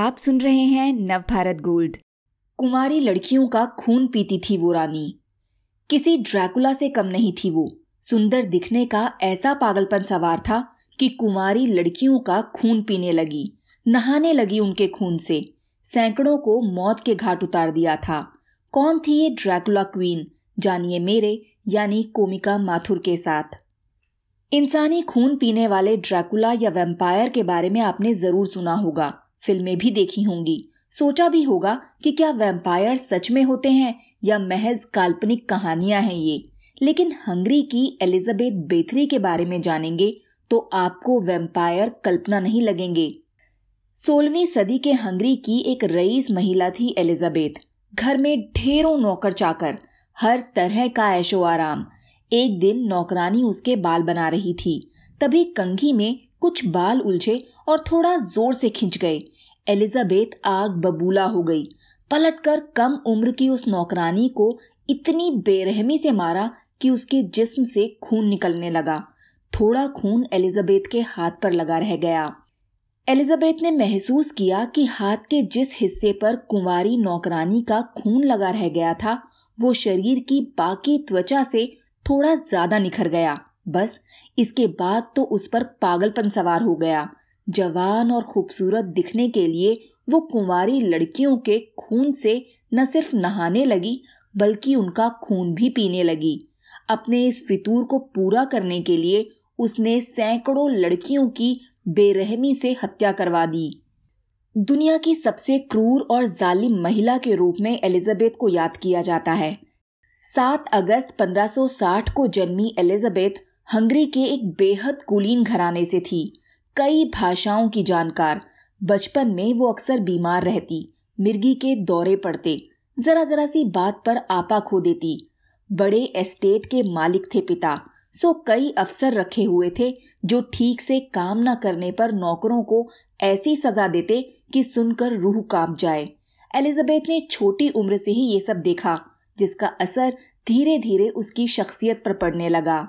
आप सुन रहे हैं नवभारत गोल्ड। कुमारी लड़कियों का खून पीती थी वो रानी। किसी ड्रैकुला से कम नहीं थी वो। सुंदर दिखने का ऐसा पागलपन सवार था कि कुमारी लड़कियों का खून पीने लगी, नहाने लगी उनके खून से। सैकड़ों को मौत के घाट उतार दिया था। कौन थी ये ड्रैकुला क्वीन? जानिए मेरे, यानी कोमिका माथुर के साथ। इंसानी खून पीने वाले ड्रैकुला या वेम्पायर के बारे में आपने ज़रूर सुना होगा। फ़िल्में भी देखी होंगी। सोचा भी होगा कि क्या वेम्पायर सच में होते हैं या महज काल्पनिक कहानियाँ हैं ये। लेकिन हंगरी की एलिजाबेथ बेथरी के बारे में जानेंगे तो आपको वेम्पायर कल्पना नहीं लगेंगे। सोलहवीं सदी के हंगरी की एक रईस महिला थी एलिजाबेथ। घर में ढेरों नौकर चाकर, हर तरह का ऐशो आराम। एक दिन नौकरानी उसके बाल बना रही थी। तभी कंघी में कुछ बाल उलझे और थोड़ा ज़ोर से खिंच गए। एलिजाबेथ आग बबूला हो गई। पलटकर कम उम्र की उस नौकरानी को इतनी बेरहमी से मारा कि उसके जिस्म से खून निकलने लगा। थोड़ा खून एलिजाबेथ के हाथ पर लगा रह गया। एलिजाबेथ ने महसूस किया कि हाथ के जिस हिस्से पर कुंवारी नौकरानी का खून लगा रह गया था, वो शरीर की बाकी त्वचा से थोड़ा ज़्यादा निखर गया। बस, इसके बाद तो उस पर पागलपन सवार हो गया। जवान और खूबसूरत दिखने के लिए वो कुंवारी लड़कियों के खून से न सिर्फ़ नहाने लगी, बल्कि उनका खून भी पीने लगी। अपने इस फितूर को पूरा करने के लिए उसने सैकड़ों लड़कियों की बेरहमी से हत्या करवा दी। दुनिया की सबसे क्रूर और जालिम महिला के रूप में एलिजाबेथ को याद किया जाता है। 7 अगस्त 1560 को जन्मी एलिजाबेथ हंगरी के एक बेहद कुलीन घराने से थी। कई भाषाओं की जानकार। बचपन में वो अक्सर बीमार रहती, मिर्गी के दौरे पड़ते, जरा जरा सी बात पर आपा खो देती। बड़े एस्टेट के मालिक थे पिता, सो कई अफसर रखे हुए थे जो ठीक से काम न करने पर नौकरों को ऐसी सजा देते कि सुनकर रूह काँप जाए। एलिजाबेथ ने छोटी उम्र से ही ये सब देखा, जिसका असर धीरे धीरे उसकी शख्सियत पर पड़ने लगा।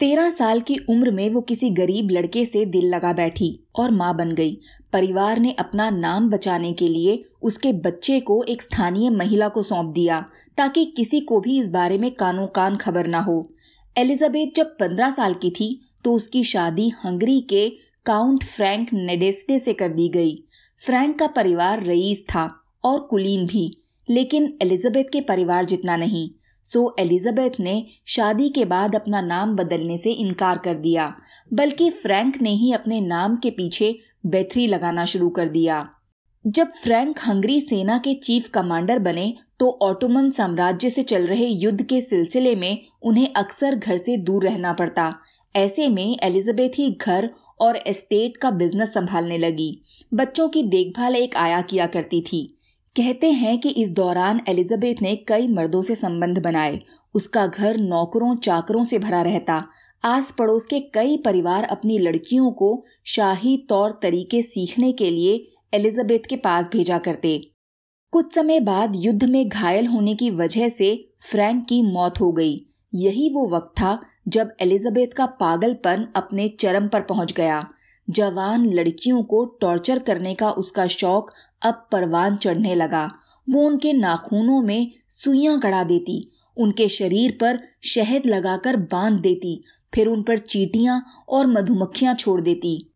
तेरह साल की उम्र में वो किसी गरीब लड़के से दिल लगा बैठी और माँ बन गई। परिवार ने अपना नाम बचाने के लिए उसके बच्चे को एक स्थानीय महिला को सौंप दिया, ताकि किसी को भी इस बारे में कानो कान खबर ना हो। एलिजाबेथ जब पंद्रह साल की थी तो उसकी शादी हंगरी के काउंट फ्रैंक नेडेस्टे से कर दी गई। फ्रैंक का परिवार रईस था और कुलीन भी, लेकिन एलिजाबेथ के परिवार जितना नहीं। सो एलिजाबेथ ने शादी के बाद अपना नाम बदलने से इनकार कर दिया, बल्कि फ्रैंक ने ही अपने नाम के पीछे बेथरी लगाना शुरू कर दिया। जब फ्रैंक हंगरी सेना के चीफ कमांडर बने तो ऑटोमन साम्राज्य से चल रहे युद्ध के सिलसिले में उन्हें अक्सर घर से दूर रहना पड़ता। ऐसे में एलिजाबेथ ही घर और एस्टेट का बिज़नेस संभालने लगी। बच्चों की देखभाल एक आया किया करती थी। कहते हैं कि इस दौरान एलिजाबेथ ने कई मर्दों से संबंध बनाए। उसका घर नौकरों, चाकरों से भरा रहता। आस पड़ोस के कई परिवार अपनी लड़कियों को शाही तौर तरीके सीखने के लिए एलिजाबेथ के पास भेजा करते। कुछ समय बाद युद्ध में घायल होने की वजह से फ्रैंक की मौत हो गई। यही वो वक्त था जब एलिजाबेथ का पागलपन अपने चरम पर पहुँच गया। जवान लड़कियों को टॉर्चर करने का उसका शौक अब परवान चढ़ने लगा। वो उनके नाखूनों में सुइयाँ गड़ा देती, उनके शरीर पर शहद लगाकर बाँध देती, फिर उन पर चीटियाँ और मधुमक्खियाँ छोड़ देती।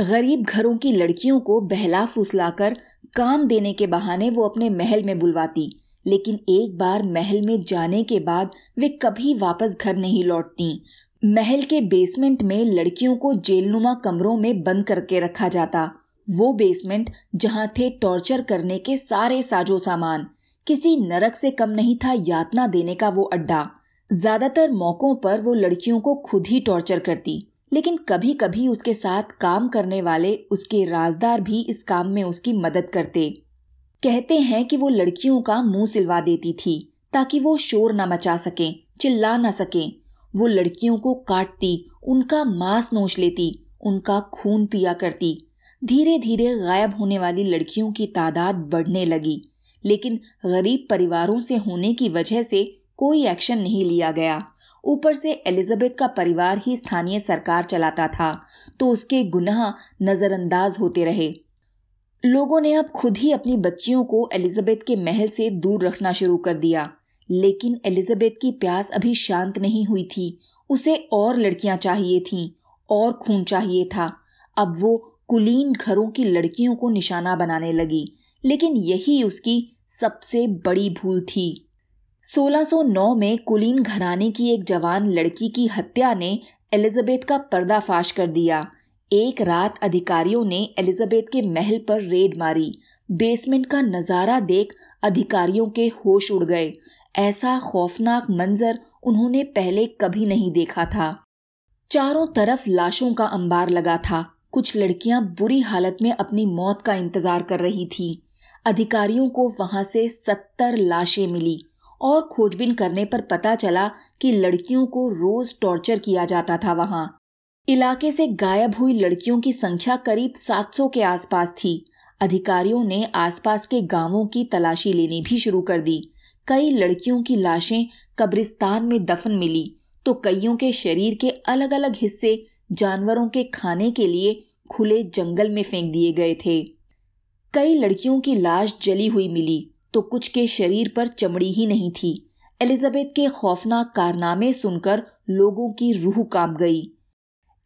गरीब घरों की लड़कियों को बहला फुसलाकर काम देने के बहाने वो अपने महल में बुलवाती, लेकिन एक बार महल में जाने के बाद वे कभी वापस घर नहीं लौटती। महल के बेसमेंट में लड़कियों को जेलनुमा कमरों में बंद करके रखा जाता। वो बेसमेंट जहाँ थे टॉर्चर करने के सारे साजो सामान। किसी नरक से कम नहीं था यातना देने का वो अड्डा। ज़्यादातर मौकों पर वो लड़कियों को खुद ही टॉर्चर करती। लेकिन कभी कभी उसके साथ काम करने वाले उसके राजदार भी इस काम में उसकी मदद करते। कहते हैं कि वो लड़कियों का मुँह सिलवा देती थी, ताकि वो शोर न मचा सके, चिल्ला न सके। वो लड़कियों को काटती, उनका मांस नोच लेती, उनका खून पिया करती। धीरे धीरे गायब होने वाली लड़कियों की तादाद बढ़ने लगी, लेकिन गरीब परिवारों से होने की वजह से कोई एक्शन नहीं लिया गया। ऊपर से एलिजाबेथ का परिवार ही स्थानीय सरकार चलाता था तो उसके गुनाह नजरअंदाज होते रहे। लोगों ने अब खुद ही अपनी बच्चियों को एलिजाबेथ के महल से दूर रखना शुरू कर दिया। लेकिन एलिजाबेथ की प्यास अभी शांत नहीं हुई थी। उसे और लड़कियाँ चाहिए थीं, और खून चाहिए था। अब वो कुलीन घरों की लड़कियों को निशाना बनाने लगी, लेकिन यही उसकी सबसे बड़ी भूल थी। 1609 में कुलीन घराने की एक जवान लड़की की हत्या ने एलिजाबेथ का पर्दाफाश कर दिया। एक रात अधिकारियों ने एलिजाबेथ के महल पर रेड मारी। बेसमेंट का नज़ारा देख अधिकारियों के होश उड़ गए। ऐसा खौफनाक मंजर उन्होंने पहले कभी नहीं देखा था। चारों तरफ़ लाशों का अंबार लगा था। कुछ लड़कियाँ बुरी हालत में अपनी मौत का इंतज़ार कर रही थी। अधिकारियों को वहाँ से सत्तर लाशें मिली और खोजबीन करने पर पता चला कि लड़कियों को रोज टॉर्चर किया जाता था वहाँ। इलाके से गायब हुई लड़कियों की संख्या करीब 700 के आसपास थी। अधिकारियों ने आसपास के गाँवों की तलाशी लेनी भी शुरू कर दी। कई लड़कियों की लाशें कब्रिस्तान में दफन मिली तो कईयों के शरीर के अलग अलग हिस्से जानवरों के खाने के लिए खुले जंगल में फेंक दिए गए थे। कई लड़कियों की लाश जली हुई मिली तो कुछ के शरीर पर चमड़ी ही नहीं थी। एलिजाबेथ के खौफनाक कारनामे सुनकर लोगों की रूह काँप गई।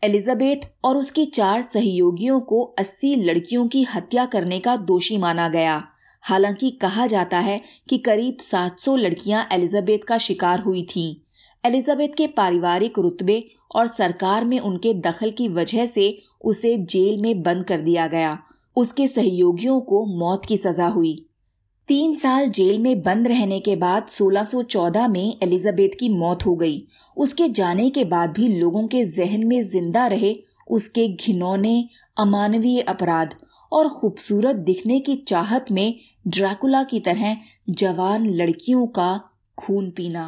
एलिजाबेथ और उसकी चार सहयोगियों को 80 लड़कियों की हत्या करने का दोषी माना गया। हालाँकि कहा जाता है कि करीब 700 लड़कियाँ एलिजाबेथ का शिकार हुई थीं। एलिजाबेथ के पारिवारिक रुतबे और सरकार में उनके दखल की वजह से उसे जेल में बंद कर दिया गया। उसके सहयोगियों को मौत की सजा हुई। तीन साल जेल में बंद रहने के बाद 1614 में एलिजाबेथ की मौत हो गई। उसके जाने के बाद भी लोगों के जहन में ज़िंदा रहे उसके घिनौने, अमानवीय अपराध और खूबसूरत दिखने की चाहत में ड्रैकुला की तरह जवान लड़कियों का खून पीना।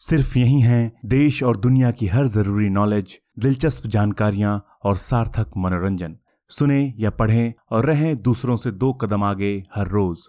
सिर्फ़ यही है, देश और दुनिया की हर ज़रूरी नॉलेज, दिलचस्प जानकारियाँ और सार्थक मनोरंजन। सुने या पढ़ें और रहें दूसरों से दो कदम आगे हर रोज।